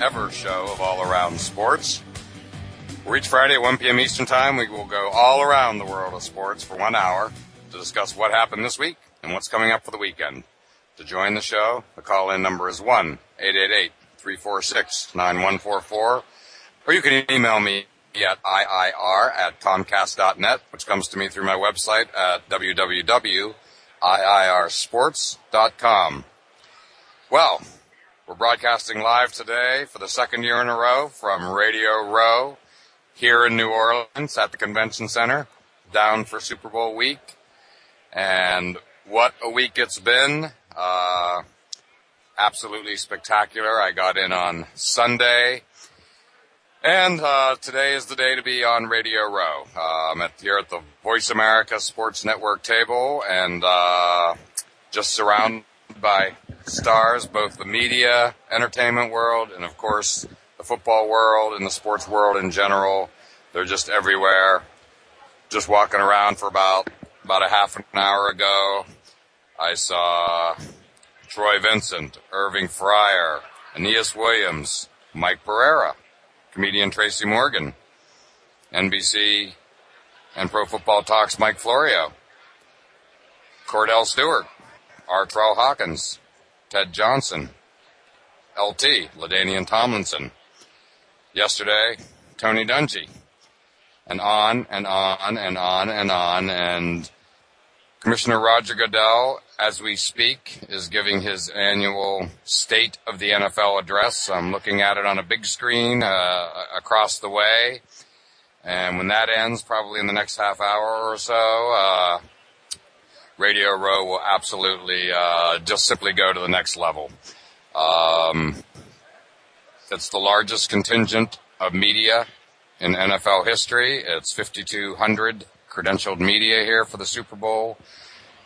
ever show of All Around Sports. Where each Friday at 1 p.m. Eastern Time, we will go all around the world of sports for one hour to discuss what happened this week and what's coming up for the weekend. To join the show, the call in number is 1 888 346 9144, or you can email me at IIR at Comcast.net, which comes to me through my website at www.iirsports.com. Well, we're broadcasting live today for the second year in a row from Radio Row here in New Orleans at the Convention Center, down for Super Bowl week. And what a week it's been. Uh, absolutely spectacular. I got in on Sunday. And uh, today is the day to be on Radio Row. Uh, I'm at, here at the Voice America Sports Network table and uh, just surrounded by stars, both the media, entertainment world, and of course the football world and the sports world in general. They're just everywhere. Just walking around for about about a half an hour ago, I saw Troy Vincent, Irving Fryar, Aeneas Williams, Mike Pereira, comedian Tracy Morgan, NBC and Pro Football Talks Mike Florio, Kordell Stewart, Terrell Hawkins, Ted Johnson, LT, LaDainian Tomlinson. Yesterday, Tony Dungy. And on and on and on and on. And Commissioner Roger Goodell, as we speak, is giving his annual State of the NFL address. I'm looking at it on a big screen uh, across the way. And when that ends, probably in the next half hour or so, uh, Radio Row will absolutely uh, just simply go to the next level. Um, it's the largest contingent of media in NFL history. It's 5,200 credentialed media here for the Super Bowl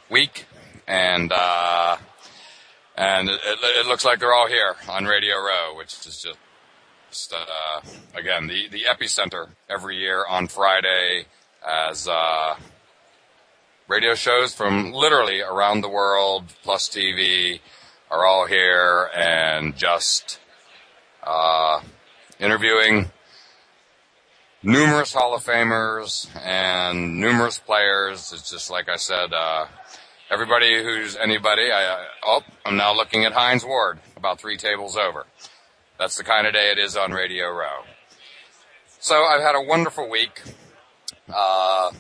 week, and uh, and it, it, looks like they're all here on Radio Row, which is just, just uh, again the the epicenter every year on Friday as uh, radio shows from literally around the world, plus TV, are all here and just uh, interviewing numerous Hall of Famers and numerous players. It's just like I said, uh, everybody who's anybody. I, oh, I'm now looking at Hines Ward, about three tables over. That's the kind of day it is on Radio Row. So I've had a wonderful week. Uh,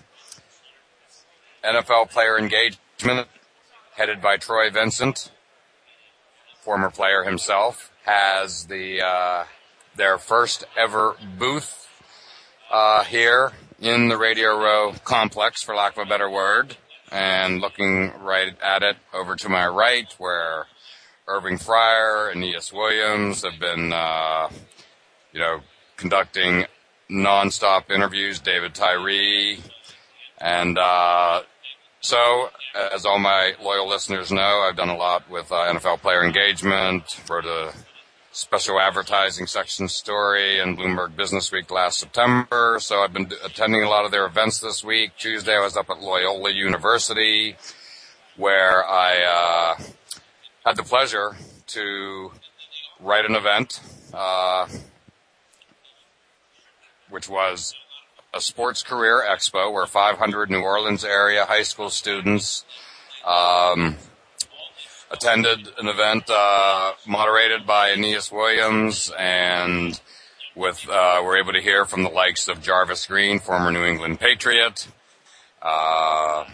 NFL player engagement headed by Troy Vincent, former player himself, has the uh, their first ever booth uh, here in the Radio Row complex, for lack of a better word. And looking right at it over to my right, where Irving Fryar and Aeneas Williams have been, uh, you know, conducting nonstop interviews. David Tyree, and uh, so, as all my loyal listeners know, I've done a lot with uh, NFL player engagement, wrote a special advertising section story in Bloomberg Business Week last September. So I've been attending a lot of their events this week. Tuesday I was up at Loyola University where I uh, had the pleasure to write an event, uh, which was a sports career expo where 500 New Orleans area high school students um, attended an event uh, moderated by Aeneas Williams and with uh, we're able to hear from the likes of Jarvis Green, former New England Patriot, uh,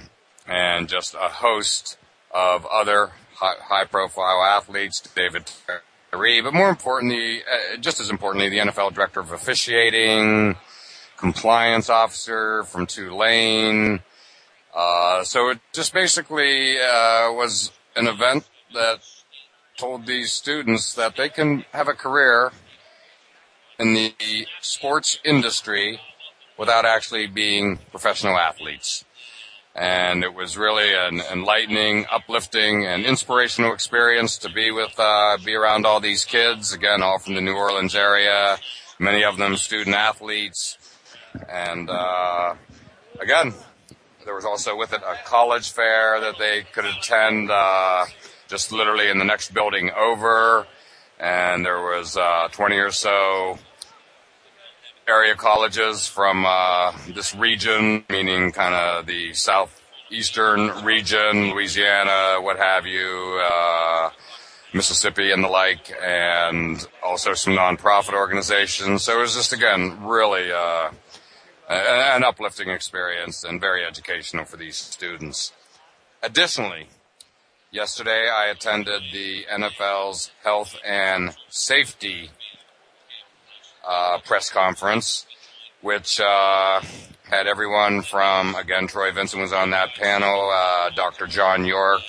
and just a host of other high, profile athletes, David Tyree, but more importantly, uh, just as importantly, the NFL director of officiating, compliance officer from Tulane. Uh, so it just basically uh, was an event that told these students that they can have a career in the sports industry without actually being professional athletes. And it was really an enlightening, uplifting, and inspirational experience to be with, uh, be around all these kids. Again, all from the New Orleans area. Many of them student athletes. And, uh, again, there was also with it a college fair that they could attend, uh, just literally in the next building over. And there was, uh, 20 or so area colleges from uh, this region, meaning kind of the southeastern region, Louisiana, what have you, uh, Mississippi and the like, and also some nonprofit organizations. So it was just again really uh, an uplifting experience and very educational for these students. Additionally, yesterday I attended the NFL's health and safety uh, press conference, which uh, had everyone from, again, Troy Vincent was on that panel, uh, Dr. John York,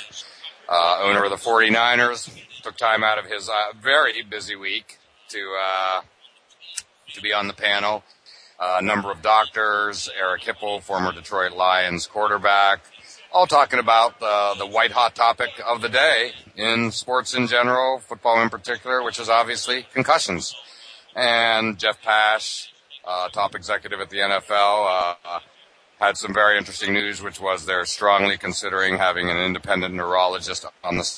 uh, owner of the 49ers, took time out of his uh, very busy week to, uh, to be on the panel. A number of doctors, Eric Hipple, former Detroit Lions quarterback, all talking about the white hot topic of the day in sports in general, football in particular, which is obviously concussions and Jeff Pash, uh, top executive at the NFL, uh, had some very interesting news, which was they're strongly considering having an independent neurologist on the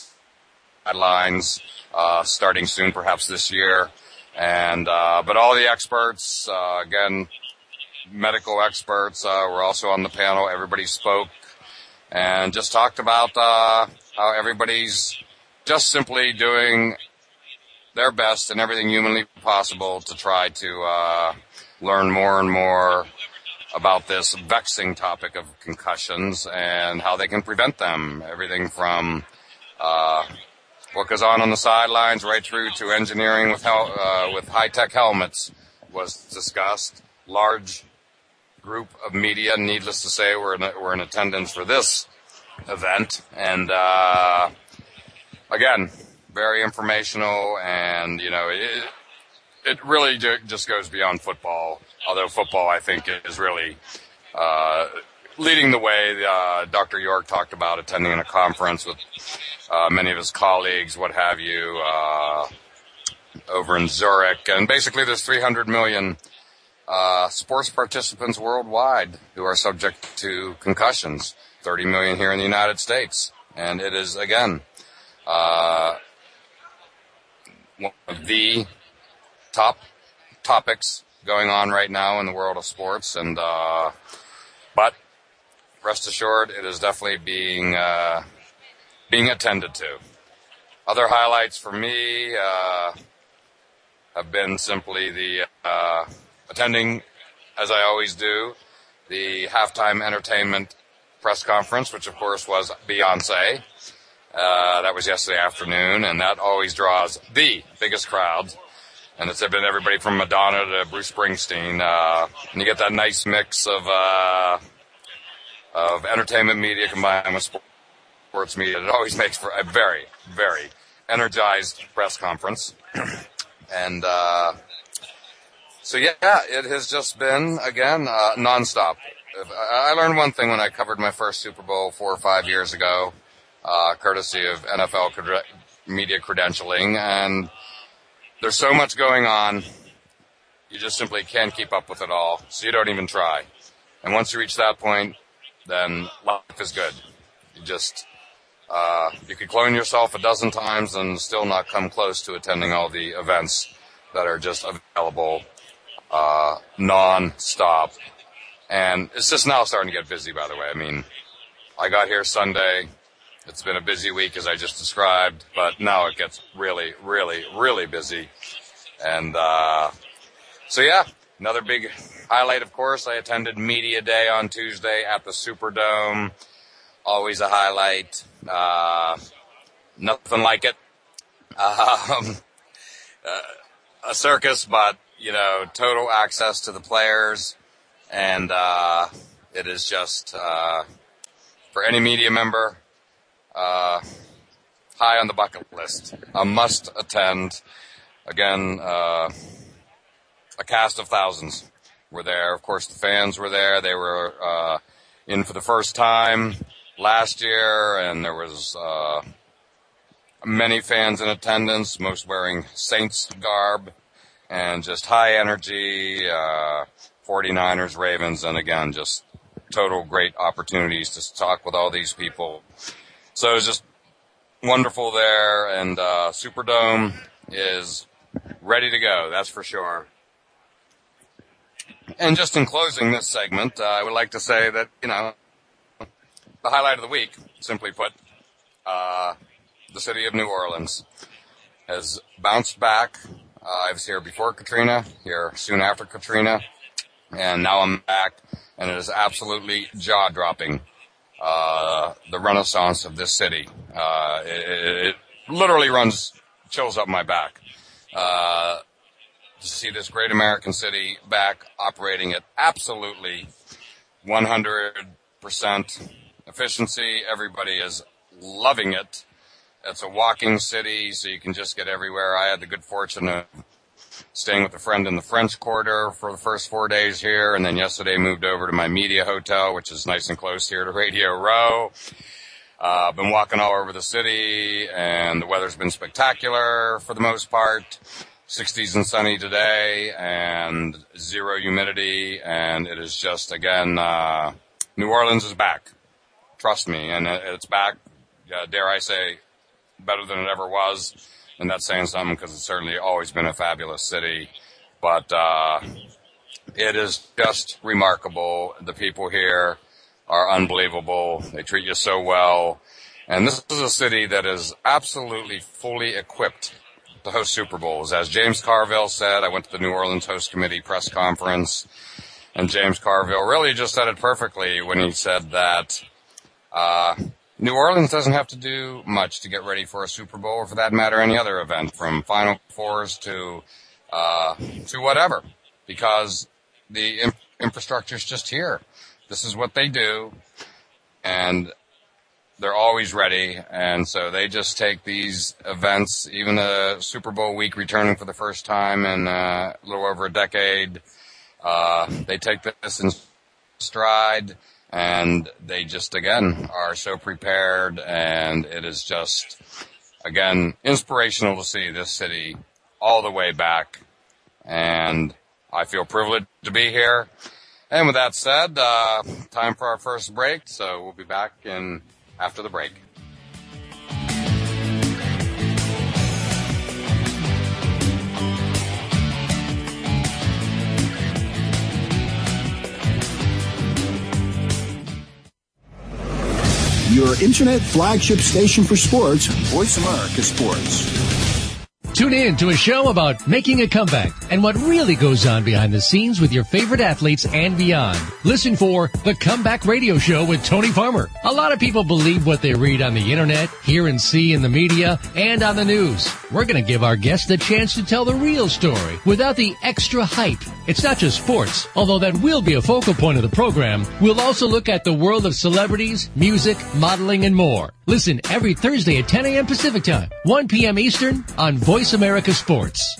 sidelines uh, starting soon, perhaps this year. And uh, but all the experts, uh, again, medical experts, uh, were also on the panel. Everybody spoke and just talked about how everybody's just simply doing their best and everything humanly possible to try to uh, learn more and more about this vexing topic of concussions and how they can prevent them. Everything from uh, what goes on on the sidelines right through to engineering with hel- uh, with high tech helmets was discussed. Large group of media, needless to say, were in, were in attendance for this event, and uh, again, very informational, and you know, it it really just goes beyond football. Although football, I think, is really uh, leading the way. Uh, Dr. York talked about attending a conference with uh, many of his colleagues, what have you, uh, over in Zurich, and basically, there's 300 million. Uh, sports participants worldwide who are subject to concussions. 30 million here in the United States. And it is, again, uh, one of the top topics going on right now in the world of sports. And, uh, but rest assured, it is definitely being, uh, being attended to. Other highlights for me, uh, have been simply the, uh, attending, as I always do, the halftime entertainment press conference, which of course was Beyonce. Uh, that was yesterday afternoon, and that always draws the biggest crowds. And it's been everybody from Madonna to Bruce Springsteen. Uh, and you get that nice mix of uh, of entertainment media combined with sports media. It always makes for a very, very energized press conference. and uh, so, yeah, it has just been again uh, nonstop. I learned one thing when I covered my first Super Bowl four or five years ago uh, courtesy of NFL media credentialing. And there's so much going on, you just simply can't keep up with it all. So you don't even try. And once you reach that point, then life is good. You just, uh, you could clone yourself a dozen times and still not come close to attending all the events that are just available, uh, non-stop And it's just now starting to get busy, by the way. I mean, I got here Sunday. It's been a busy week, as I just described, but now it gets really, really, really busy. And, uh, so yeah, another big highlight, of course, I attended Media Day on Tuesday at the Superdome. Always a highlight. Uh, nothing like it. Um, uh, a circus, but, you know, total access to the players. And, uh, it is just, uh, for any media member, uh, high on the bucket list. A must attend. Again, uh, a cast of thousands were there. Of course, the fans were there. They were uh, in for the first time last year, and there was uh, many fans in attendance, most wearing Saints garb, and just high energy. Uh, 49ers, Ravens, and again, just total great opportunities to talk with all these people. So it was just wonderful there, and uh, Superdome is ready to go. That's for sure. And just in closing this segment, uh, I would like to say that you know the highlight of the week, simply put, uh, the city of New Orleans has bounced back. Uh, I was here before Katrina, here soon after Katrina, and now I'm back, and it is absolutely jaw dropping uh, the renaissance of this city. Uh, it, it, literally runs chills up my back. To see this great American city back operating at absolutely 100% efficiency. Everybody is loving it. It's a walking city, so you can just get everywhere. I had the good fortune of staying with a friend in the French Quarter for the first four days here, and then yesterday moved over to my media hotel, which is nice and close here to Radio Row. Uh, been walking all over the city, and the weather's been spectacular for the most part. 60s and sunny today, and zero humidity, and it is just again, uh, New Orleans is back. Trust me, and it's back. Uh, dare I say, better than it ever was and that's saying something because it's certainly always been a fabulous city. But uh, it is just remarkable. The people here are unbelievable. They treat you so well. And this is a city that is absolutely fully equipped host Super Bowls. As James Carville said, I went to the New Orleans Host Committee press conference, and James Carville really just said it perfectly when he said that uh, New Orleans doesn't have to do much to get ready for a Super Bowl, or for that matter, any other event, from Final Fours to uh, to whatever, because the in- infrastructure is just here. This is what they do, and they're always ready. And so they just take these events, even a Super Bowl week returning for the first time in uh, a little over a decade. Uh, they take this in stride and they just again are so prepared and it is just again inspirational to see this city all the way back and I feel privileged to be here. And with that said, uh, time for our first break. So we'll be back in after the break. your internet flagship station for sports, Voice America Sports. Tune in to a show about making a comeback and what really goes on behind the scenes with your favorite athletes and beyond. Listen for The Comeback Radio Show with Tony Farmer. A lot of people believe what they read on the internet, hear and see in the media, and on the news. We're going to give our guests the chance to tell the real story without the extra hype. It's not just sports, although that will be a focal point of the program. We'll also look at the world of celebrities, music, modeling, and more. Listen every Thursday at 10 a.m. Pacific Time, 1 p.m. Eastern on Voice America Sports.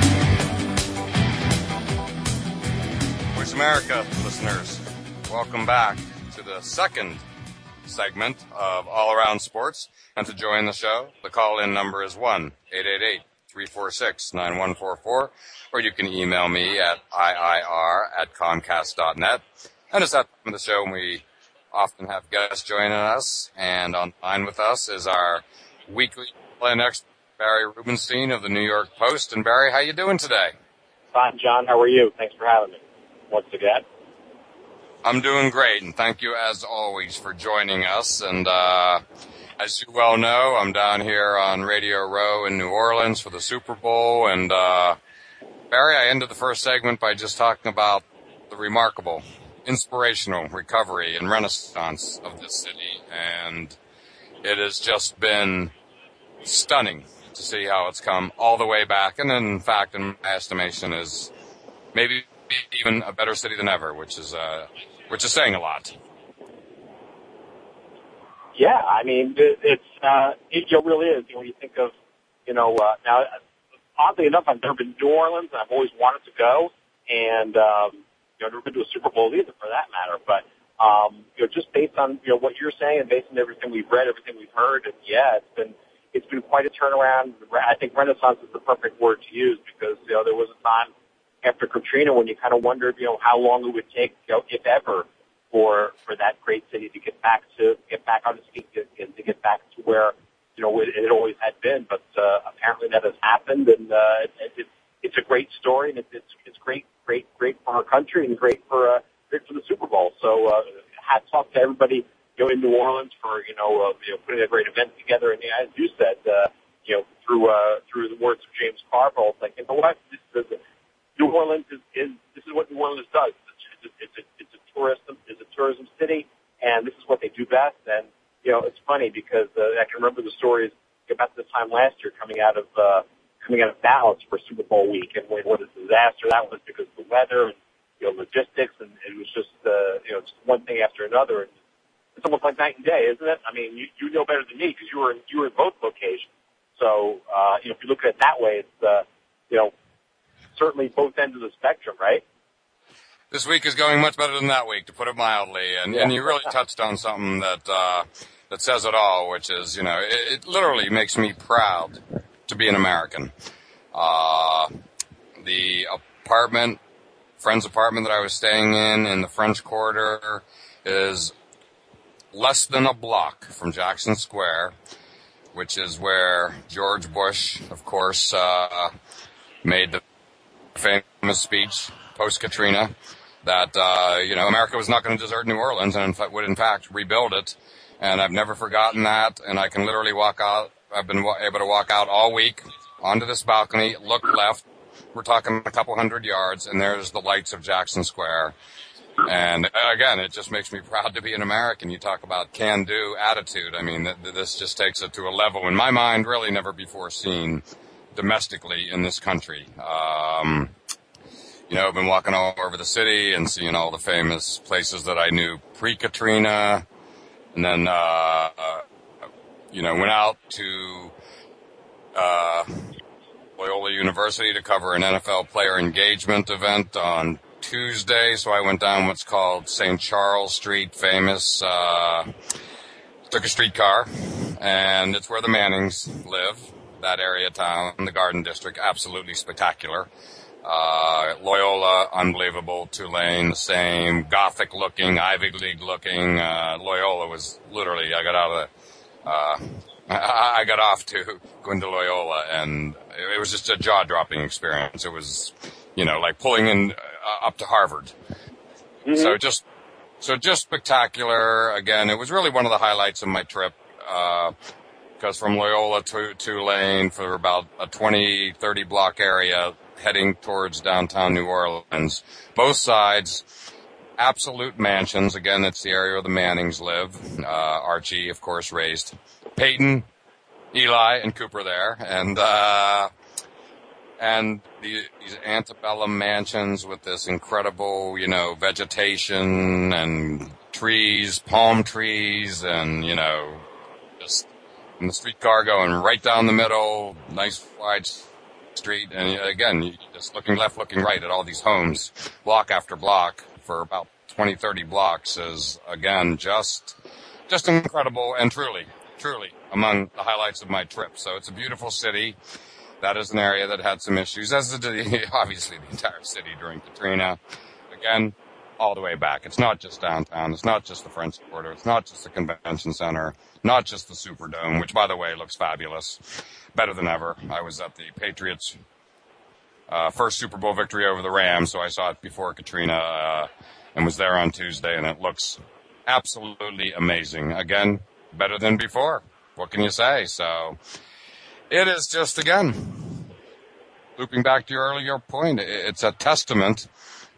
America listeners, welcome back to the second segment of All Around Sports. And to join the show, the call in number is 1 888 346 9144, or you can email me at IIR at Comcast.net. And it's of the show we often have guests joining us. And on line with us is our weekly plan expert, Barry Rubenstein of the New York Post. And Barry, how you doing today? Fine, John. How are you? Thanks for having me once again. I'm doing great, and thank you as always for joining us. And uh, as you well know, I'm down here on Radio Row in New Orleans for the Super Bowl. And uh, Barry, I ended the first segment by just talking about the remarkable, inspirational recovery and renaissance of this city, and it has just been stunning to see how it's come all the way back. And in fact, in my estimation, is maybe even a better city than ever, which is uh, which is saying a lot. Yeah, I mean, it, it's uh, it, really is. You know, when you think of, you know, uh, now oddly enough, I've never been to New Orleans, and I've always wanted to go, and um, you know, never been to a Super Bowl either, for that matter. But um, you know, just based on you know what you're saying, and based on everything we've read, everything we've heard, and yeah, it's been it's been quite a turnaround. I think renaissance is the perfect word to use because you know there was a time after Katrina when you kind of wondered, you know, how long it would take, you know, if ever, for for that great city to get back to get back on its feet and to get back to where you know it, it always had been. But uh, apparently that has happened, and uh, it, it's it's a great story, and it, it's it's great, great, great for our country, and great for uh, great for the Super Bowl. So uh, hats off to everybody. You know, in New Orleans for you know, uh, you know putting a great event together, and as you said, uh, you know, through uh, through the words of James Carville, like you know what, this is New Orleans is, is this is what New Orleans does. It's a, it's a, it's a tourism it's a tourism city, and this is what they do best. And you know, it's funny because uh, I can remember the stories about this time last year coming out of uh, coming out of Dallas for Super Bowl week, and what a disaster that was because the weather and you know logistics, and it was just uh, you know just one thing after another. And it's almost like night and day, isn't it? I mean, you, you know better than me because you were in, you were in both locations. So uh, you know, if you look at it that way, it's uh, you know certainly both ends of the spectrum, right? This week is going much better than that week, to put it mildly. And, yeah. and you really touched on something that uh, that says it all, which is, you know, it, it literally makes me proud to be an American. Uh, the apartment, friend's apartment that I was staying in in the French Quarter is less than a block from Jackson Square, which is where George Bush, of course, uh, made the famous speech post Katrina that uh, you know America was not going to desert New Orleans and in fact, would in fact rebuild it. And I've never forgotten that. And I can literally walk out. I've been able to walk out all week onto this balcony, look left. We're talking a couple hundred yards, and there's the lights of Jackson Square. And again, it just makes me proud to be an American. You talk about can-do attitude. I mean, this just takes it to a level in my mind really never before seen domestically in this country. Um, you know, I've been walking all over the city and seeing all the famous places that I knew pre-Katrina, and then uh, uh, you know went out to uh, Loyola University to cover an NFL player engagement event on Tuesday. So I went down what's called St. Charles Street, famous. Uh, took a streetcar and it's where the Mannings live. That area of town, the Garden District, absolutely spectacular. Uh, Loyola, unbelievable. Tulane, the same. Gothic looking, Ivy League looking. Uh, Loyola was literally, I got out of the, uh, I got off to going to Loyola and it was just a jaw dropping experience. It was, you know, like pulling in uh, up to Harvard. Mm-hmm. So just, so just spectacular. Again, it was really one of the highlights of my trip. Because from Loyola to Tulane for about a 20, 30 block area heading towards downtown New Orleans. Both sides, absolute mansions. Again, it's the area where the Mannings live. Uh, Archie, of course, raised Peyton, Eli, and Cooper there, and uh, and the, these antebellum mansions with this incredible, you know, vegetation and trees, palm trees, and you know, just and the streetcar going right down the middle, nice wide street, and again, just looking left, looking right at all these homes, block after block for about 20, 30 blocks is again just just incredible and truly truly among the highlights of my trip. So it's a beautiful city. That is an area that had some issues, as did obviously the entire city during Katrina. Again, all the way back. It's not just downtown. It's not just the French Quarter. It's not just the convention center. Not just the Superdome, which by the way looks fabulous, better than ever. I was at the Patriots' uh, first Super Bowl victory over the Rams, so I saw it before Katrina uh, and was there on Tuesday, and it looks absolutely amazing. Again, better than before. What can you say? So it is just again looping back to your earlier point. It's a testament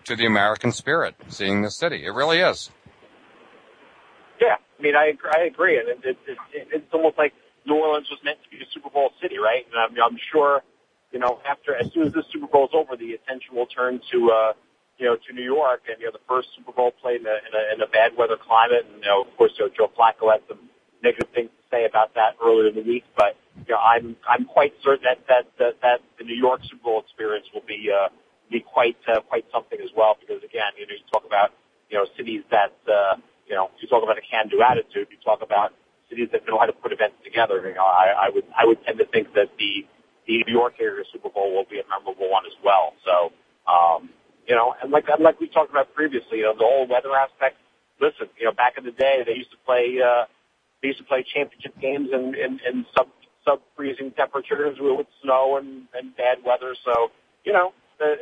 to the American spirit. Seeing the city, it really is. Yeah, I mean, I I agree, and it, it, it, it's almost like New Orleans was meant to be a Super Bowl city, right? And I'm, I'm sure, you know, after as soon as this Super Bowl is over, the attention will turn to. uh you know, to New York, and you know, the first Super Bowl played in a, in a, in a bad weather climate, and you know, of course, you know, Joe Flacco had some negative things to say about that earlier in the week, but you know, I'm I'm quite certain that that that, that the New York Super Bowl experience will be uh, be quite uh, quite something as well. Because again, you know, you talk about you know cities that uh, you know you talk about a can-do attitude. You talk about cities that know how to put events together. You know, I, I would I would tend to think that the the New York area Super Bowl will be a memorable one as well. So, um, you know, and like like we talked about previously, you know, the whole weather aspect. Listen, you know, back in the day, they used to play. Uh, they used to play championship games in, in, in sub sub freezing temperatures with snow and, and bad weather. So you know the,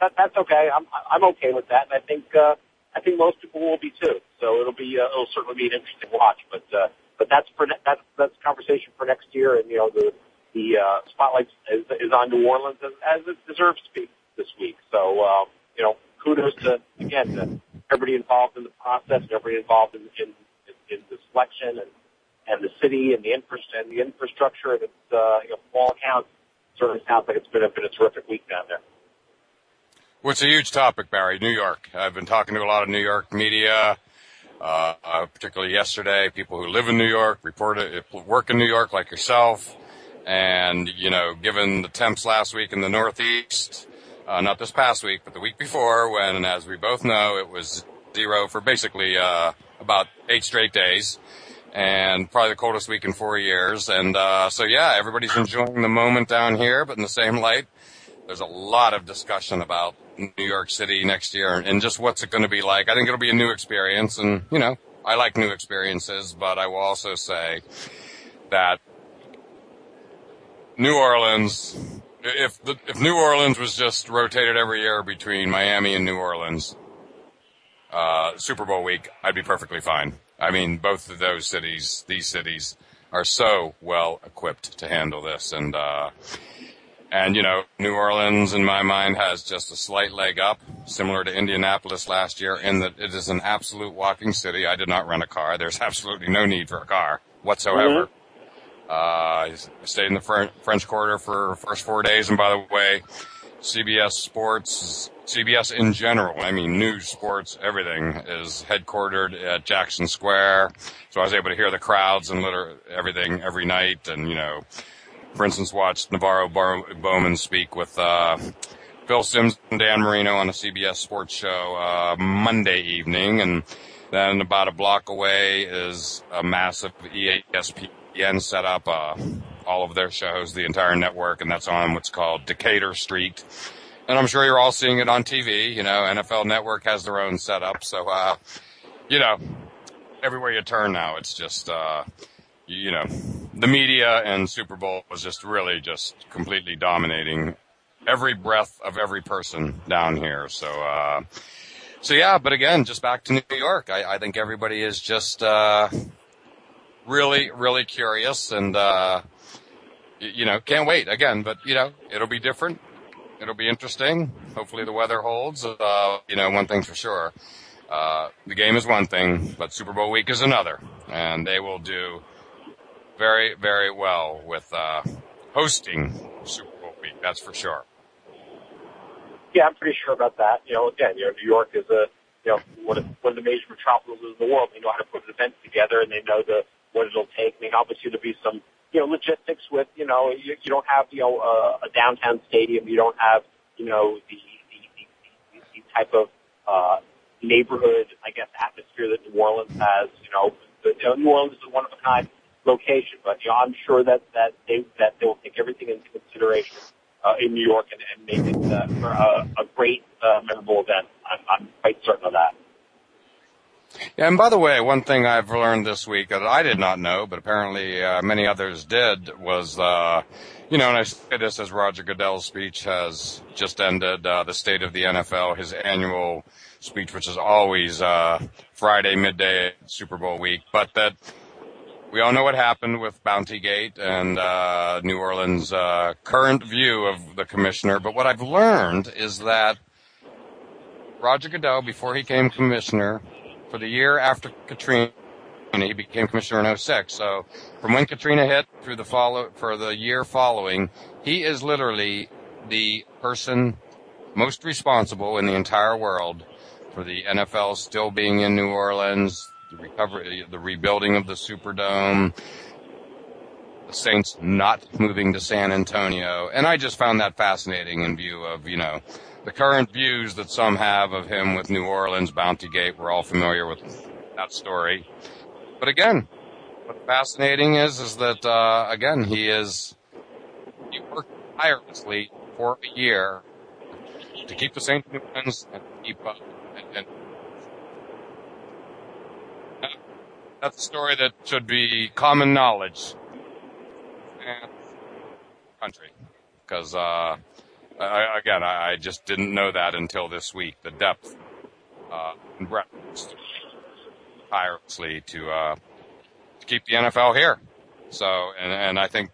that, that's okay. I'm I'm okay with that, and I think uh, I think most people will be too. So it'll be uh, it'll certainly be an interesting watch. But uh, but that's for ne- that's that's conversation for next year, and you know the the uh, spotlight is, is on New Orleans as, as it deserves to be this week. So um, you know kudos to again to everybody involved in the process, and everybody involved in, in in the selection and and the city and the infra- and the infrastructure. And it's uh, you know, all accounts, certainly sounds like it's been a been a terrific week down there. Well, it's a huge topic, Barry. New York. I've been talking to a lot of New York media, uh, uh, particularly yesterday. People who live in New York, report it, work in New York, like yourself. And you know, given the temps last week in the Northeast, uh, not this past week, but the week before, when, as we both know, it was zero for basically uh, about eight straight days and probably the coldest week in four years. And uh, so, yeah, everybody's enjoying the moment down here, but in the same light, there's a lot of discussion about New York City next year and just what's it going to be like. I think it'll be a new experience, and you know, I like new experiences, but I will also say that New Orleans. If the, if New Orleans was just rotated every year between Miami and New Orleans, uh, Super Bowl week, I'd be perfectly fine. I mean, both of those cities, these cities, are so well equipped to handle this, and uh, and you know, New Orleans, in my mind, has just a slight leg up, similar to Indianapolis last year, in that it is an absolute walking city. I did not rent a car. There's absolutely no need for a car whatsoever. Mm-hmm. Uh, I stayed in the French Quarter for first four days, and by the way, CBS Sports CBS in general, I mean news, sports, everything is headquartered at Jackson Square. So I was able to hear the crowds and literally everything every night. And, you know, for instance, watched NaVorro Bowman speak with, uh, Phil Simms and Dan Marino on a CBS sports show, uh, Monday evening. And then about a block away is a massive ESPN ESPN set up uh, all of their shows, the entire network, and that's on what's called Decatur Street. And I'm sure you're all seeing it on TV. You know, NFL Network has their own setup, so uh, you know, everywhere you turn now, it's just uh, you know, the media and Super Bowl was just really just completely dominating every breath of every person down here. So, uh, so yeah, but again, just back to New York. I, I think everybody is just, uh, really, really curious and, uh, you know, can't wait again, but you know, it'll be different. It'll be interesting. Hopefully the weather holds. Uh, you know, one thing's for sure. Uh, the game is one thing, but Super Bowl week is another, and they will do very, very well with uh, hosting Super Bowl week. That's for sure. Yeah, I'm pretty sure about that. You know, again, you know, New York is a you know one of, one of the major metropolises in the world. They know how to put an event together, and they know the what it'll take. I mean, obviously there'll be some you know logistics with you know you, you don't have you know uh, a downtown stadium, you don't have you know the the, the, the type of uh, neighborhood, I guess, atmosphere that New Orleans has. You know, the, you know, New Orleans is a one of a kind location, but you know, I'm sure that that they that they will take everything into consideration uh, in New York and, and make it uh, for a, a great, uh, memorable event. I'm, I'm quite certain of that. Yeah, and by the way, one thing I've learned this week that I did not know, but apparently uh, many others did, was, uh, you know, and I say this as Roger Goodell's speech has just ended, uh, the state of the NFL, his annual speech, which is always uh, Friday midday Super Bowl week, but that we all know what happened with Bounty Gate and uh, New Orleans' uh, current view of the commissioner. But what I've learned is that Roger Goodell, before he became commissioner, for the year after Katrina, he became commissioner in 06. So from when Katrina hit through the follow for the year following, he is literally the person most responsible in the entire world for the NFL still being in New Orleans, the recovery, the rebuilding of the Superdome, the Saints not moving to San Antonio. And I just found that fascinating in view of, you know, the current views that some have of him with New Orleans, Bounty Gate. We're all familiar with that story. But again, what's fascinating is, is that, uh, again, he is, he worked tirelessly for a year to keep the Saints New Orleans and keep, up and, and that's a story that should be common knowledge and country. Because uh, I, again I, I, just didn't know that until this week. The depth uh, and breadth tirelessly to uh, to keep the NFL here. So and and I think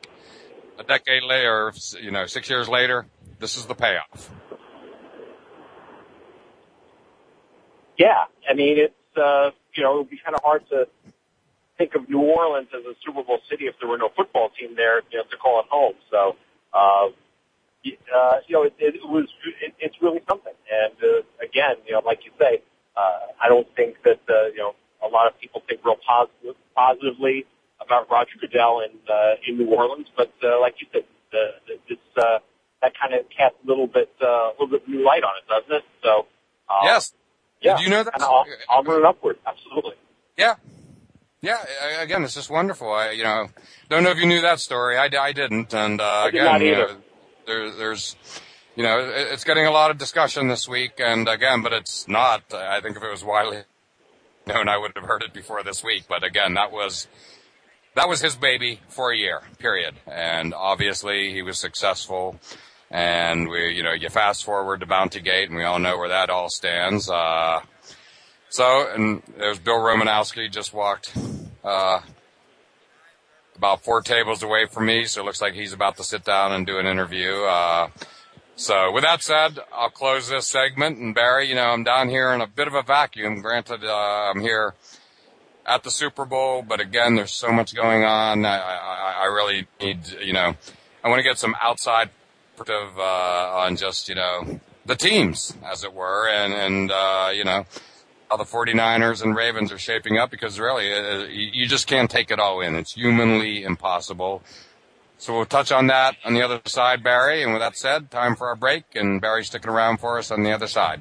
a decade later you know six years later this is the payoff. Yeah. I mean it's uh, you know it would be kind of hard to think of New Orleans as a Super Bowl city if there were no football team there, you know, to call it home. So, uh, uh, you know, it, it was, it, it's really something. And, uh, again, you know, like you say, uh, I don't think that, uh, you know, a lot of people think real positive, positively about Roger Goodell in, uh, in New Orleans, but, uh, like you said, the, the, this, uh, that kind of casts a little bit, uh, a little bit new light on it, doesn't it? So, uh, yes. Yeah. Did you know that? And upward. Absolutely. Yeah. Yeah, again, it's just wonderful. I, you know, don't know if you knew that story. I, I didn't. And, uh, I again, you know, there, there's, you know, it's getting a lot of discussion this week. And again, but it's not, I think if it was widely known, I would have heard it before this week. But again, that was, that was his baby for a year, period. And obviously he was successful. And we, you know, you fast forward to Bounty Gate and we all know where that all stands. Uh, so, and there's Bill Romanowski just walked, uh, about four tables away from me. So it looks like he's about to sit down and do an interview. Uh, so with that said, I'll close this segment. And Barry, you know, I'm down here in a bit of a vacuum. Granted, uh, I'm here at the Super Bowl, but again, there's so much going on. I, I, I really need, you know, I want to get some outside perspective, uh, on just, you know, the teams, as it were. And, and, uh, you know, how the 49ers and Ravens are shaping up because really uh, you just can't take it all in. It's humanly impossible. So we'll touch on that on the other side, Barry. And with that said, time for our break and Barry sticking around for us on the other side.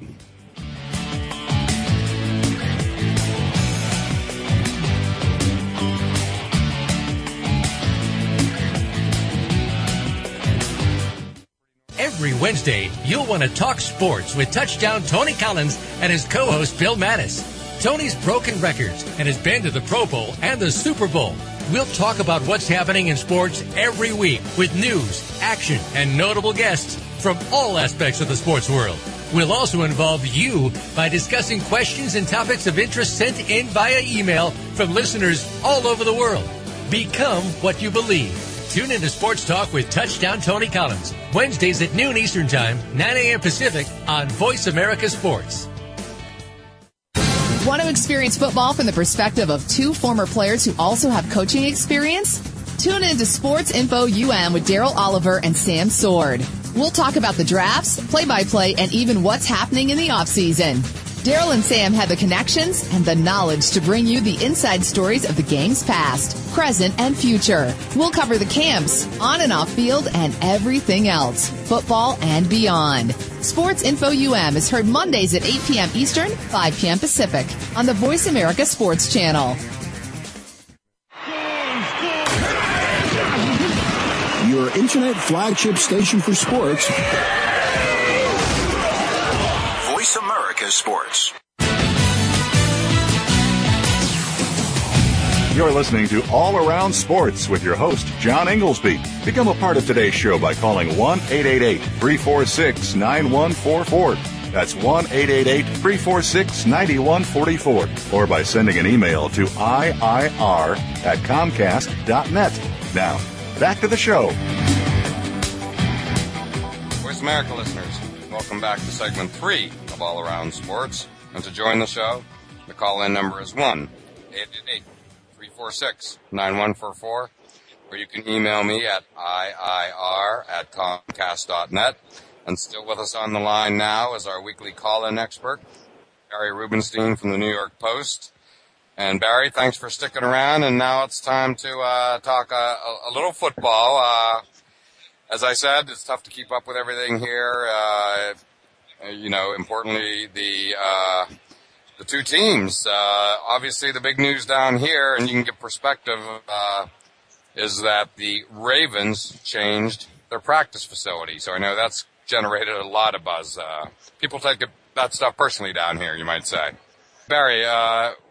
Every Wednesday, you'll want to talk sports with touchdown Tony Collins and his co-host Bill Mattis. Tony's broken records and has been to the Pro Bowl and the Super Bowl. We'll talk about what's happening in sports every week with news, action, and notable guests from all aspects of the sports world. We'll also involve you by discussing questions and topics of interest sent in via email from listeners all over the world. Become what you believe. Tune into Sports Talk with Touchdown Tony Collins. Wednesdays at noon Eastern Time, 9 a.m. Pacific on Voice America Sports. Want to experience football from the perspective of two former players who also have coaching experience? Tune in to Sports Info UM with Daryl Oliver and Sam Sword. We'll talk about the drafts, play-by-play, and even what's happening in the offseason. Daryl and Sam have the connections and the knowledge to bring you the inside stories of the game's past, present, and future. We'll cover the camps, on and off field, and everything else, football and beyond. Sports Info UM is heard Mondays at 8 p.m. Eastern, 5 p.m. Pacific on the Voice America Sports Channel. Your internet flagship station for sports. America Sports. You're listening to All Around Sports with your host, John Inglesby. Become a part of today's show by calling 1 888 346 9144. That's 1 888 346 9144. Or by sending an email to IIR at Comcast.net. Now, back to the show. Voice America listeners, welcome back to segment three of All Around Sports. And to join the show, the call in number is 1 888 346 9144. Or you can email me at IIR at Comcast.net. And still with us on the line now is our weekly call in expert, Barry Rubenstein from the New York Post. And Barry, thanks for sticking around. And now it's time to uh, talk uh, a, little football. Uh, as I said, it's tough to keep up with everything here. Uh, you know, importantly, the uh, the two teams. Uh, obviously, the big news down here, and you can get perspective, is that the Ravens changed their practice facility. So I know that's generated a lot of buzz. people take that stuff personally down here, you might say. Barry,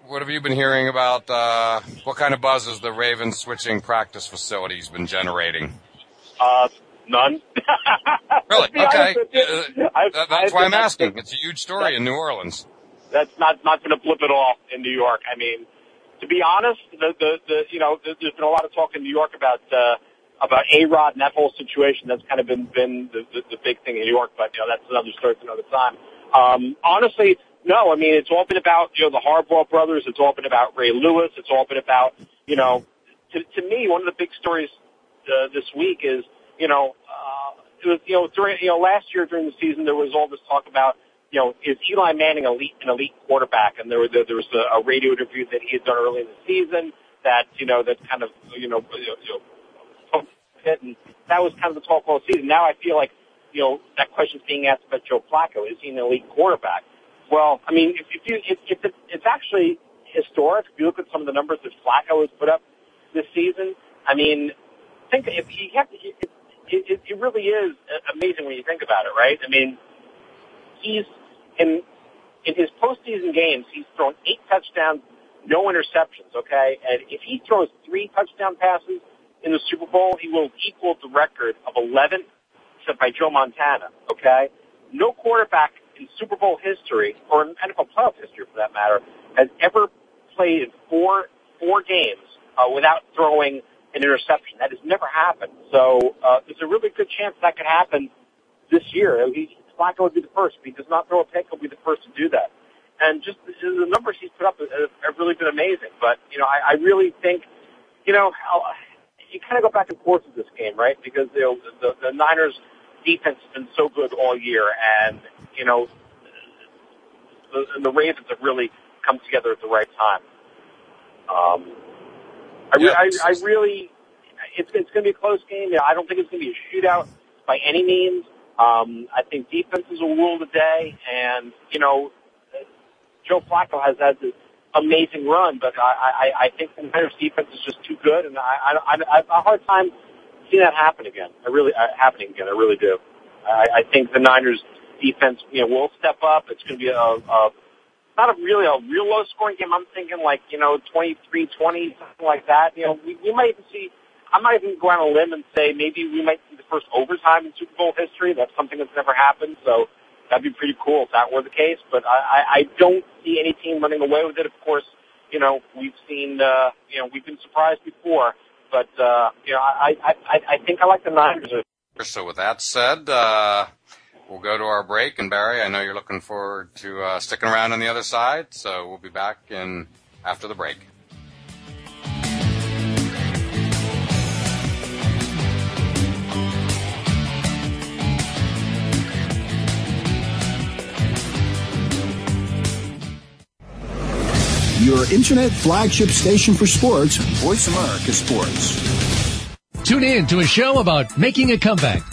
what have you been hearing about uh, what kind of buzz has the Ravens switching practice facilities been generating? Uh, none. really? Okay. Uh, that, that's why I'm asking. It's a huge story in New Orleans. That's not not going to flip at all in New York. I mean, to be honest, the the, the you know there's been a lot of talk in New York about uh, about A Rod and that whole situation. That's kind of been been the, the, the big thing in New York, but you know that's another story for another time. Um, honestly, no, I mean, it's all been about, you know, the Harbaugh brothers. It's all been about Ray Lewis. It's all been about, you know, to, to me, one of the big stories uh, this week is, you know, uh, it was, you know, during, you know, last year during the season, there was all this talk about, you know, is Eli Manning elite, an elite quarterback? And there, was there, was a, a radio interview that he had done early in the season that, you know, that kind of, you know, you know, and that was kind of the talk all season. Now I feel like, you know, that question's being asked about Joe Flacco. Is he an elite quarterback? Well, I mean, if, if you, if, if it, it's actually historic. If you look at some of the numbers that Flacco has put up this season, I mean, think if you have to, it, it, it really is amazing when you think about it, right? I mean, he's in in his postseason games, he's thrown eight touchdowns, no interceptions. Okay, and if he throws three touchdown passes in the Super Bowl, he will equal the record of 11 set by Joe Montana. Okay, no quarterback in Super Bowl history, or in NFL playoff history for that matter, has ever played four four games uh, without throwing an interception. That has never happened. So uh, there's a really good chance that could happen this year. He, Flacco would be the first. If he does not throw a pick, he'll be the first to do that. And just the, the numbers he's put up have really been amazing. But you know, I, I really think, you know, you kind of go back and forth with this game, right? Because you know, the, the Niners defense has been so good all year, and you know, the, the Ravens have really come together at the right time. Um, I, yeah. I, I really, it's, it's going to be a close game. I don't think it's going to be a shootout by any means. Um, I think defenses will rule the day, and you know, Joe Flacco has had this amazing run, but I, I, I think the Niners defense is just too good, and I, I, I, I have a hard time seeing that happen again. I really uh, happening again. I really do. I, I think the Niners defense, you know, will step up. It's going to be a, a not a really a real low scoring game. I'm thinking like you know 23-20, something like that. You know, we, we might even see. I might even go on a limb and say maybe we might see the first overtime in Super Bowl history. That's something that's never happened. So that'd be pretty cool if that were the case. But I, I, I don't see any team running away with it. Of course, you know we've seen uh, you know we've been surprised before. But uh, you know I, I I I think I like the Niners. So with that said. uh We'll go to our break, and Barry, I know you're looking forward to uh, sticking around on the other side, so we'll be back in after the break. Your internet flagship station for sports, Voice America Sports. Tune in to a show about making a comeback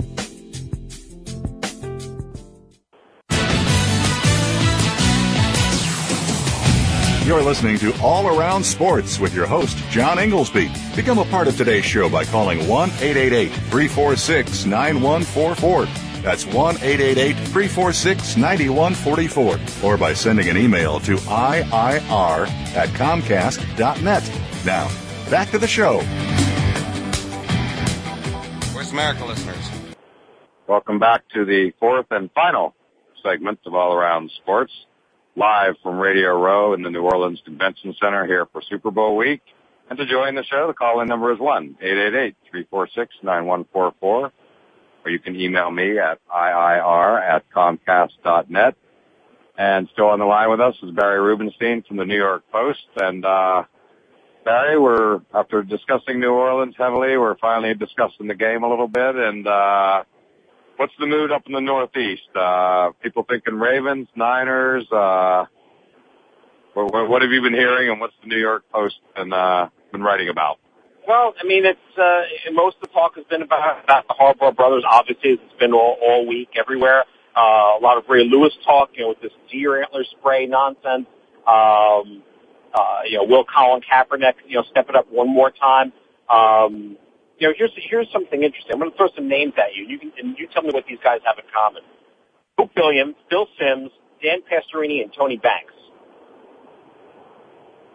You're listening to All Around Sports with your host, John Inglesby. Become a part of today's show by calling 1 888 346 9144. That's 1 888 346 9144. Or by sending an email to IIR at Comcast.net. Now, back to the show. Voice America listeners. Welcome back to the fourth and final segment of All Around Sports live from Radio Row in the New Orleans Convention Center here for Super Bowl week. And to join the show, the call-in number is one eight eight eight three four six nine one four four, or you can email me at iir at comcast.net. And still on the line with us is Barry Rubenstein from the New York Post. And, uh, Barry, we're, after discussing New Orleans heavily, we're finally discussing the game a little bit. And, uh, what's the mood up in the Northeast? Uh, people thinking Ravens, Niners. Uh, what, what have you been hearing, and what's the New York Post been uh, been writing about? Well, I mean, it's uh, most of the talk has been about, about the Harbaugh brothers. Obviously, it's been all, all week everywhere. Uh, a lot of Ray Lewis talk, you know, with this deer antler spray nonsense. Um, uh, you know, will Colin Kaepernick, you know, step it up one more time? Um, you know, here's here's something interesting. I'm going to throw some names at you. You can and you tell me what these guys have in common. Joe Gilliam, Phil Simms, Dan Pastorini, and Tony Banks.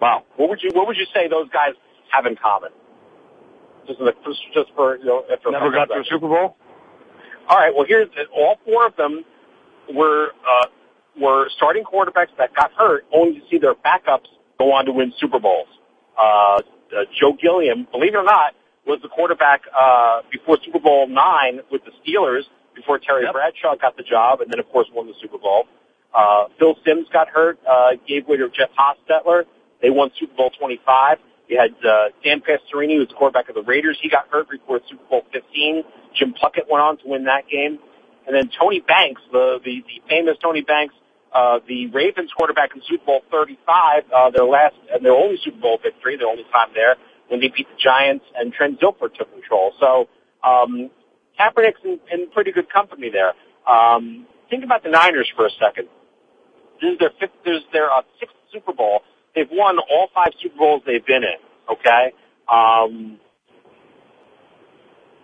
Wow, what would you what would you say those guys have in common? Just, the, just for you know, for never got to a Super Bowl. All right, well here's all four of them were uh, were starting quarterbacks that got hurt, only to see their backups go on to win Super Bowls. Uh, uh, Joe Gilliam, believe it or not, was the quarterback uh, before Super Bowl nine with the Steelers before Terry yep. Bradshaw got the job, and then of course won the Super Bowl. Uh, Phil Simms got hurt, uh, gave way to Jeff Hostetler. They won Super Bowl 25. You had uh, Dan Pastorini, who was the quarterback of the Raiders. He got hurt before Super Bowl 15. Jim Plunkett went on to win that game. And then Tony Banks, the, the, the famous Tony Banks, uh, the Ravens quarterback in Super Bowl 35, uh, their last and their only Super Bowl victory, their only time there, when they beat the Giants and Trent Dilfer took control. So um, Kaepernick's in, in pretty good company there. Um, think about the Niners for a second. This is their fifth, this is their uh, sixth Super Bowl. They've won all five Super Bowls they've been in. Okay. Um,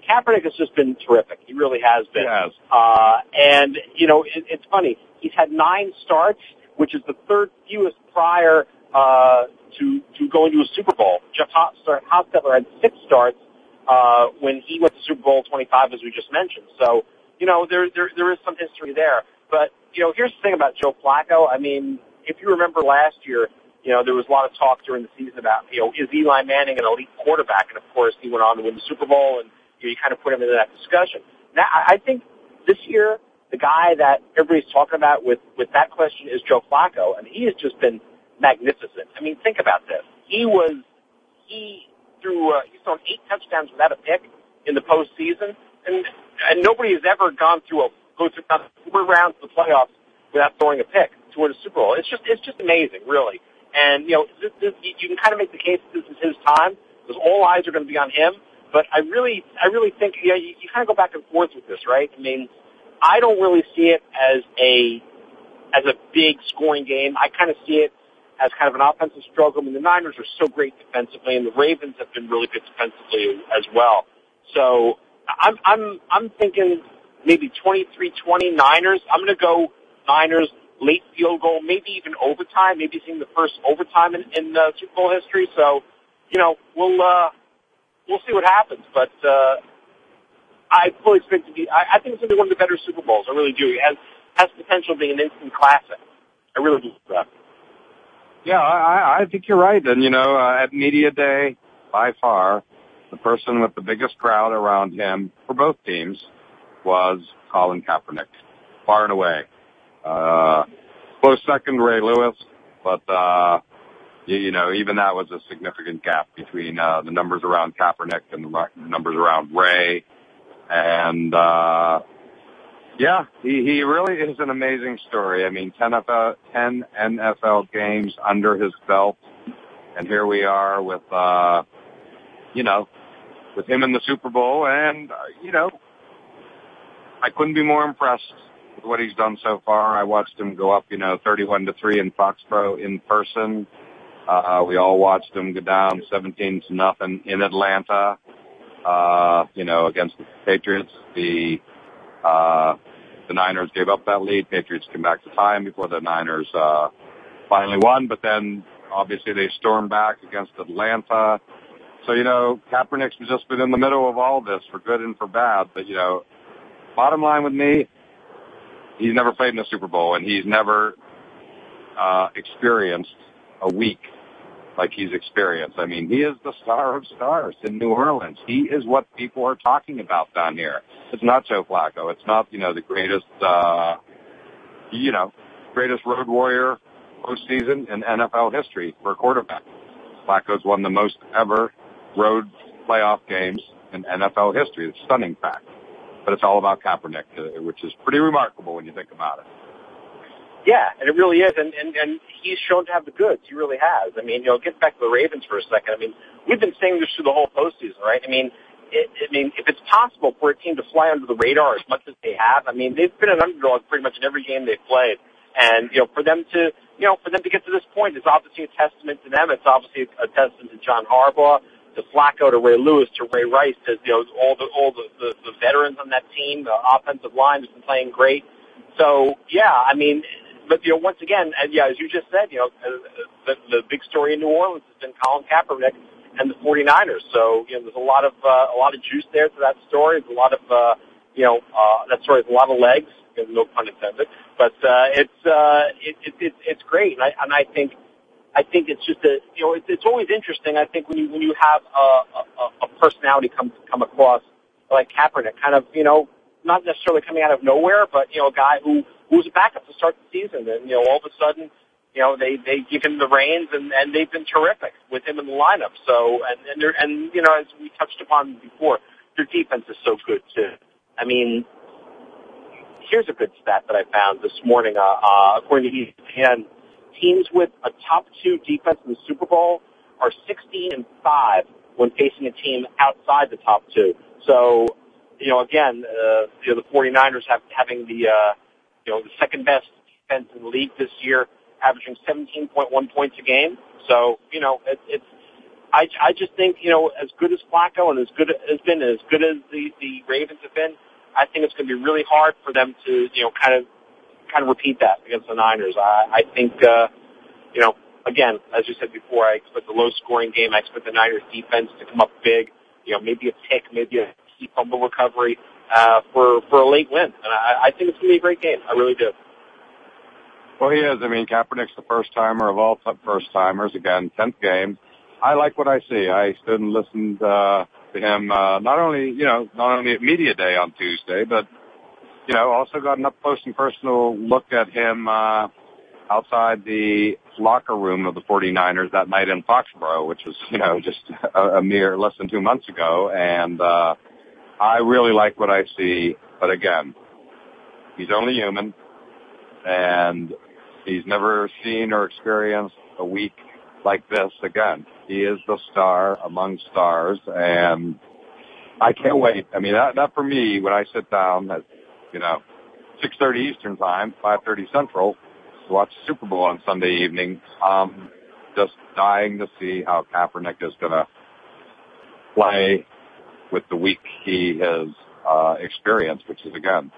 Kaepernick has just been terrific. He really has been. Yes. Uh, and you know, it, it's funny. He's had nine starts, which is the third fewest prior uh, to to going to a Super Bowl. Jeff Hostetler had six starts uh, when he went to Super Bowl 25, as we just mentioned. So, you know, there there there is some history there. But you know, here's the thing about Joe Flacco. I mean, if you remember last year, you know, there was a lot of talk during the season about, you know, is Eli Manning an elite quarterback? And of course, he went on to win the Super Bowl, and you, know, you kind of put him into that discussion. Now, I think this year, the guy that everybody's talking about with with that question is Joe Flacco, and he has just been magnificent. I mean, think about this. He was he threw uh, he's thrown eight touchdowns without a pick in the postseason, and and nobody has ever gone through a go through four rounds of the playoffs without throwing a pick to win a Super Bowl. It's just it's just amazing, really. And you know, this, this, you can kind of make the case that this is his time because all eyes are going to be on him. But I really, I really think you, know, you, you kind of go back and forth with this, right? I mean, I don't really see it as a as a big scoring game. I kind of see it as kind of an offensive struggle. I mean, the Niners are so great defensively, and the Ravens have been really good defensively as well. So I'm I'm I'm thinking maybe 23-20 Niners. I'm going to go Niners late field goal, maybe even overtime, maybe seeing the first overtime in, in uh, Super Bowl history. So, you know, we'll uh, we'll see what happens. But uh, I fully expect to be. I, I think it's going to be one of the better Super Bowls. I really do. It has has potential of being an instant classic. I really believe that. Yeah, I, I think you're right. And you know, uh, at media day, by far, the person with the biggest crowd around him for both teams was Colin Kaepernick, far and away. Uh, close second, Ray Lewis, but uh, you, you know, even that was a significant gap between uh, the numbers around Kaepernick and the numbers around Ray. And uh, yeah, he, he really is an amazing story. I mean, 10 NFL, 10 NFL games under his belt, and here we are with, uh, you know, with him in the Super Bowl, and uh, you know, I couldn't be more impressed with what he's done so far. I watched him go up, you know, 31 to 3 in Foxborough in person. Uh, we all watched him go down 17 to nothing in Atlanta, uh, you know, against the Patriots. The, uh, the Niners gave up that lead. Patriots came back to time before the Niners, uh, finally won, but then obviously they stormed back against Atlanta. So, you know, Kaepernick's just been in the middle of all this for good and for bad. But, you know, bottom line with me, he's never played in a Super Bowl and he's never uh, experienced a week like he's experienced. I mean, he is the star of stars in New Orleans. He is what people are talking about down here. It's not Joe Flacco. It's not, you know, the greatest, uh, you know, greatest road warrior postseason in NFL history for a quarterback. Flacco's won the most ever road playoff games in NFL history. It's a stunning fact but it's all about Kaepernick, uh, which is pretty remarkable when you think about it. Yeah, and it really is, and, and and he's shown to have the goods. He really has. I mean, you know, get back to the Ravens for a second. I mean, we've been saying this through the whole postseason, right? I mean, it, I mean, if it's possible for a team to fly under the radar as much as they have, I mean, they've been an underdog pretty much in every game they've played, and you know, for them to, you know, for them to get to this point is obviously a testament to them. It's obviously a testament to John Harbaugh to Flacco to Ray Lewis to Ray Rice to you know all the all the, the, the veterans on that team. The offensive line has been playing great. So yeah, I mean, but you know once again, and yeah, as you just said, you know uh, the, the big story in New Orleans has been Colin Kaepernick and the 49ers. So you know there's a lot of uh, a lot of juice there to that story. There's a lot of uh, you know uh, that story has a lot of legs. No pun intended, but uh, it's uh, it, it, it, it's great, and I and I think I think it's just a you know it's, it's always interesting. I think when you when you have a, a, a personality come come across like Kaepernick, kind of you know not necessarily coming out of nowhere, but you know a guy who who was a backup to start the season, and you know all of a sudden you know they they give him the reins and and they've been terrific with him in the lineup. So and and they're and you know as we touched upon before, their defense is so good too. I mean. Here's a good stat that I found this morning. Uh, uh, according to ESPN, teams with a top two defense in the Super Bowl are 16 and 5 when facing a team outside the top two. So you know, again, uh, you know, the 49ers have having the uh, you know the second best defense in the league this year, averaging 17.1 points a game. So you know, it, it's I I just think you know as good as Flacco and as good as been as good as the the Ravens have been, I think it's going to be really hard for them to you know kind of kind of repeat that against the Niners. I I think uh, you know again as you said before, I expect a low scoring game. I expect the Niners defense to come up big. You know, maybe a pick, maybe a key fumble recovery uh, for for a late win, and I, I think it's going to be a great game. I really do. Well, he is. I mean, Kaepernick's the first timer of all first timers. Again, tenth game. I like what I see. I stood and listened uh, to him. Uh, not only, you know, not only at media day on Tuesday, but you know, also got an up close and personal look at him uh, outside the locker room of the 49ers that night in Foxborough, which was, you know, just a, a mere less than two months ago. And uh, I really like what I see. But again, he's only human, and he's never seen or experienced a week like this again. He is the star among stars, and I can't wait. I mean, that, that for me, when I sit down at, you know, 6.30 Eastern Time, 5.30 Central, to watch Super Bowl on Sunday evening, um, just dying to see how Kaepernick is going to play with the week he has uh, experienced, which is, again,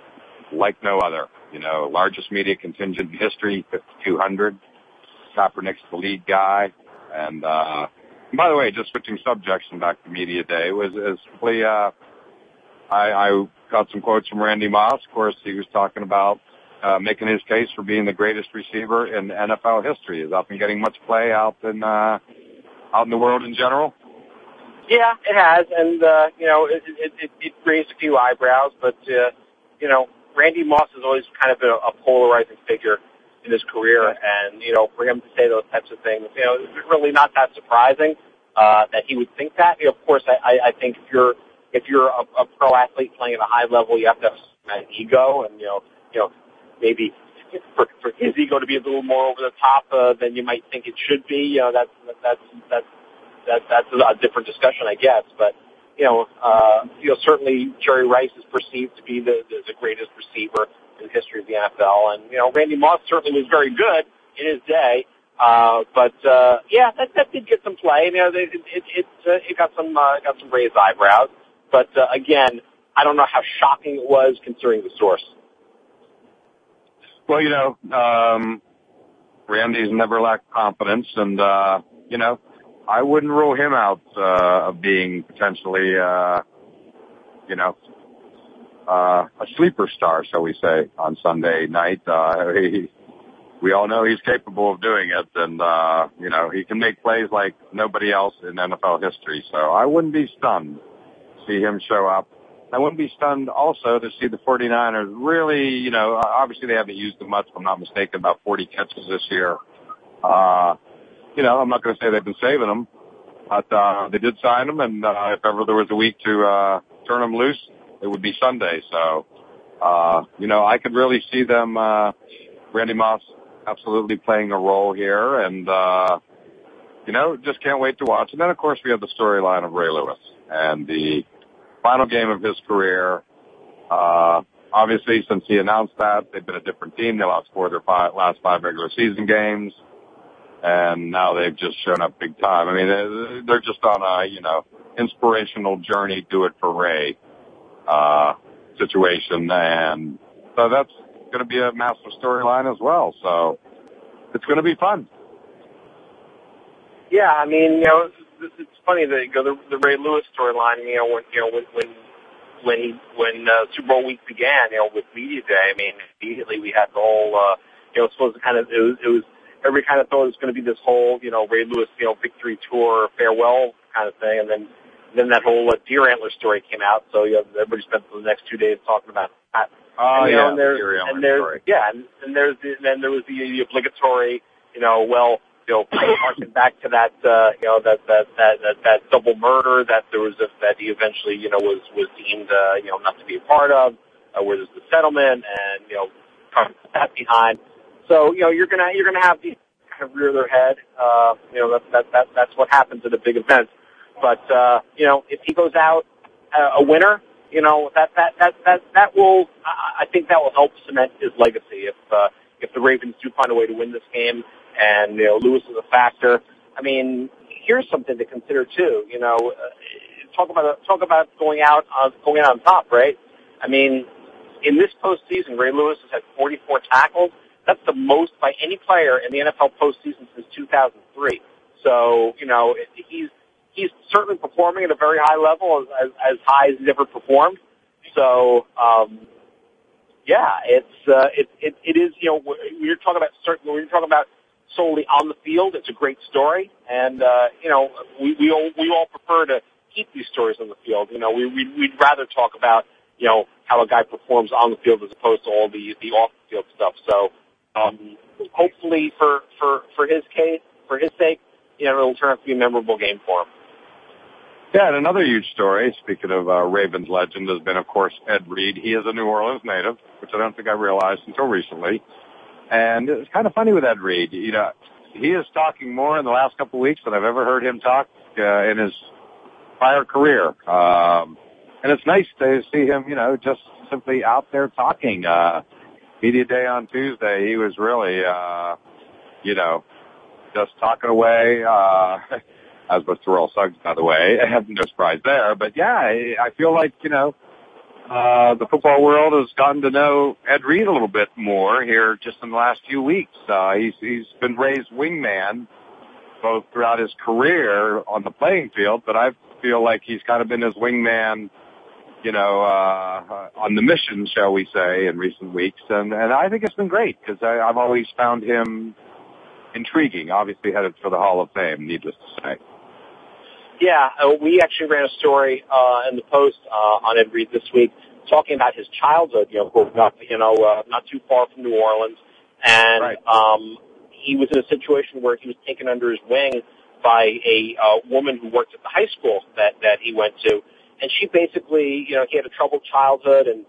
like no other. You know, largest media contingent in history, 5,200. Kaepernick's the lead guy. And, uh, by the way, just switching subjects and back to media day was, is uh, I, I got some quotes from Randy Moss. Of course, he was talking about, uh, making his case for being the greatest receiver in NFL history. Is up and getting much play out in, uh, out in the world in general. Yeah, it has, and uh, you know, it, it, it, it raised a few eyebrows, but uh, you know, Randy Moss has always kind of been a, a polarizing figure in his career, and you know, for him to say those types of things, you know, it's really not that surprising uh, that he would think that. You know, of course, I, I, I think if you're if you're a, a pro athlete playing at a high level, you have to have an ego, and you know, you know, maybe for, for his ego to be a little more over the top uh, than you might think it should be. You know, that's that's that's that, that's a different discussion, I guess. But you know, uh, you know, certainly Jerry Rice is perceived to be the, the, the greatest receiver in the history of the NFL. And, you know, Randy Moss certainly was very good in his day. Uh, but, uh, yeah, that, that did get some play. You know, it, it, it, uh, it got some, uh, got some raised eyebrows. But, uh, again, I don't know how shocking it was considering the source. Well, you know, um, Randy's never lacked confidence and, uh, you know, I wouldn't rule him out, uh, of being potentially, uh, you know, uh, a sleeper star, shall we say, on Sunday night. Uh, he, we all know he's capable of doing it, and uh, you know he can make plays like nobody else in NFL history. So I wouldn't be stunned to see him show up. I wouldn't be stunned also to see the 49ers really, you know, obviously they haven't used him much, if I'm not mistaken, about 40 catches this year. Uh, you know, I'm not going to say they've been saving him, but uh, they did sign him, and uh, if ever there was a week to uh, turn him loose, it would be Sunday. So, uh, you know, I could really see them, uh, Randy Moss absolutely playing a role here and, uh, you know, just can't wait to watch. And then of course we have the storyline of Ray Lewis and the final game of his career. Uh, obviously since he announced that they've been a different team. They lost four of their five, last five regular season games and now they've just shown up big time. I mean, they're just on a, you know, inspirational journey. Do it for Ray uh, situation. And so that's going to be a massive storyline as well. So it's going to be fun. Yeah, I mean, you know, it's, funny that you know, the, the Ray Lewis storyline. You know, when you know when when when he when uh, Super Bowl week began, you know, with media day. I mean, immediately we had the whole, uh, you know, supposed to kind of it was, it was everybody kind of thought it was going to be this whole, you know, Ray Lewis, you know, victory tour farewell kind of thing, and then then that whole uh, deer antler story came out. So you know, everybody spent the next two days talking about that. Oh and, yeah, know, and there's, deer antler and there's, story. Yeah, and, and there's the, and then there was the, the obligatory, you know, well, you know, harking back to that, uh, you know, that that that that, that double murder that there was a, that he eventually, you know, was was deemed, uh, you know, not to be a part of, uh, where there's the settlement, and you know, trying to put that behind. So you know, you're gonna you're gonna have these kind of rear their head. Uh, you know, that that that that's what happens at a big event. But uh, you know, if he goes out uh, a winner, you know that that that that that will I think that will help cement his legacy if uh, if the Ravens do find a way to win this game and you know Lewis is a factor. I mean, here's something to consider too. You know, uh, talk about talk about going out on going out on top, right? I mean, in this postseason, Ray Lewis has had 44 tackles. That's the most by any player in the NFL postseason since 2003. So, you know, he's he's certainly performing at a very high level, as, as, as high as he's ever performed. So, um, yeah, it's uh, it, it it is. You know, when you're talking about certain, when you're talking about solely on the field, it's a great story, and uh, you know, we we all we all prefer to keep these stories on the field. You know, we we'd, we'd rather talk about you know how a guy performs on the field as opposed to all the the off the field stuff. So, um, hopefully for for for his case, for his sake, you know, it'll turn out to be a memorable game for him. Yeah, and another huge story, speaking of uh, Ravens legend, has been, of course, Ed Reed. He is a New Orleans native, which I don't think I realized until recently. And it's kind of funny with Ed Reed. You know, he is talking more in the last couple of weeks than I've ever heard him talk uh, in his prior career. Um, and it's nice to see him, you know, just simply out there talking. Uh, media day on Tuesday, he was really, uh, you know, just talking away. Uh, as was Terrell Suggs, by the way. I have no surprise there. But yeah, I, feel like, you know, uh, the football world has gotten to know Ed Reed a little bit more here just in the last few weeks. Uh, he's, he's been Ray's wingman both throughout his career on the playing field, but I feel like he's kind of been his wingman, you know, uh, on the mission, shall we say, in recent weeks. And, and I think it's been great because I've always found him intriguing, obviously headed for the Hall of Fame, needless to say. Yeah, uh, we actually ran a story uh, in the Post uh, on Ed Reed this week talking about his childhood. You know, growing up, you know, uh, not too far from New Orleans, and right. um, he was in a situation where he was taken under his wing by a uh, woman who worked at the high school that that he went to, and she basically, you know, he had a troubled childhood, and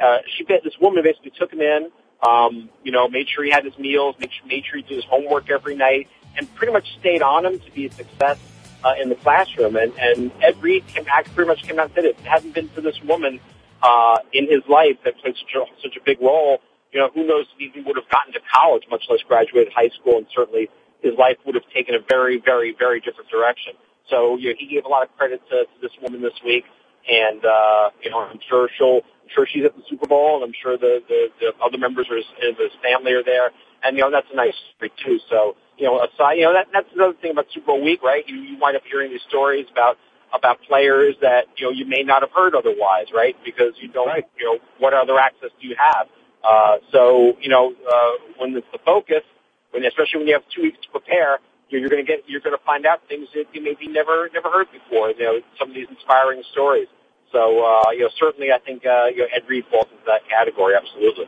uh, she this woman basically took him in. Um, you know, made sure he had his meals, made sure, made sure he did his homework every night, and pretty much stayed on him to be a success uh, in the classroom. And, and Ed Reed came back, pretty much came out and said. If it hadn't been for this woman uh, in his life that played such a, such a big role, you know, who knows if he would have gotten to college, much less graduated high school, and certainly his life would have taken a very, very, very different direction. So, you know, he gave a lot of credit to, to this woman this week, and uh, you know, I'm sure she'll, I'm sure she's at the Super Bowl, and I'm sure the the, the other members of his, of his family are there, and you know, that's a nice story too. So, you know, aside, you know, that, that's another thing about Super Bowl week, right? You, you wind up hearing these stories about, about players that, you know, you may not have heard otherwise, right? Because you don't, right. you know, what other access do you have? Uh, so, you know, uh, when it's the focus, when, especially when you have two weeks to prepare, you're going to get, you're going to find out things that you maybe never, never heard before, you know, some of these inspiring stories. So, uh, you know, certainly I think, uh, you know, Ed Reed falls into that category, absolutely.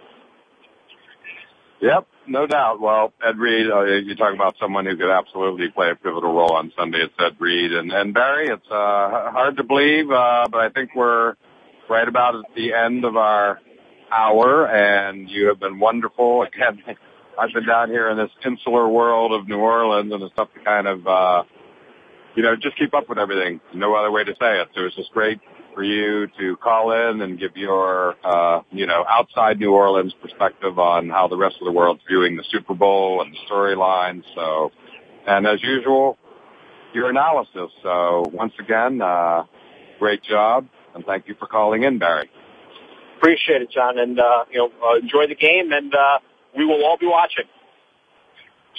Yep, no doubt. Well, Ed Reed, uh, you're talking about someone who could absolutely play a pivotal role on Sunday. It's Ed Reed. And, and Barry, it's uh, hard to believe, uh, but I think we're right about at the end of our hour, and you have been wonderful. Again, I've been down here in this insular world of New Orleans, and it's tough to kind of, uh, you know, just keep up with everything. No other way to say it. So it's just great for you to call in and give your, uh, you know, outside New Orleans perspective on how the rest of the world's viewing the Super Bowl and the storyline. So, and as usual, your analysis. So once again, uh, great job, and thank you for calling in, Barry. Appreciate it, John, and uh, you know, uh, enjoy the game, and uh, we will all be watching.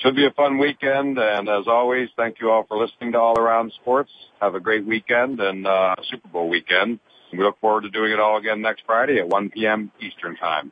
Should be a fun weekend, and as always, thank you all for listening to All Around Sports. Have a great weekend and uh, Super Bowl weekend. We look forward to doing it all again next Friday at 1 p.m. Eastern Time.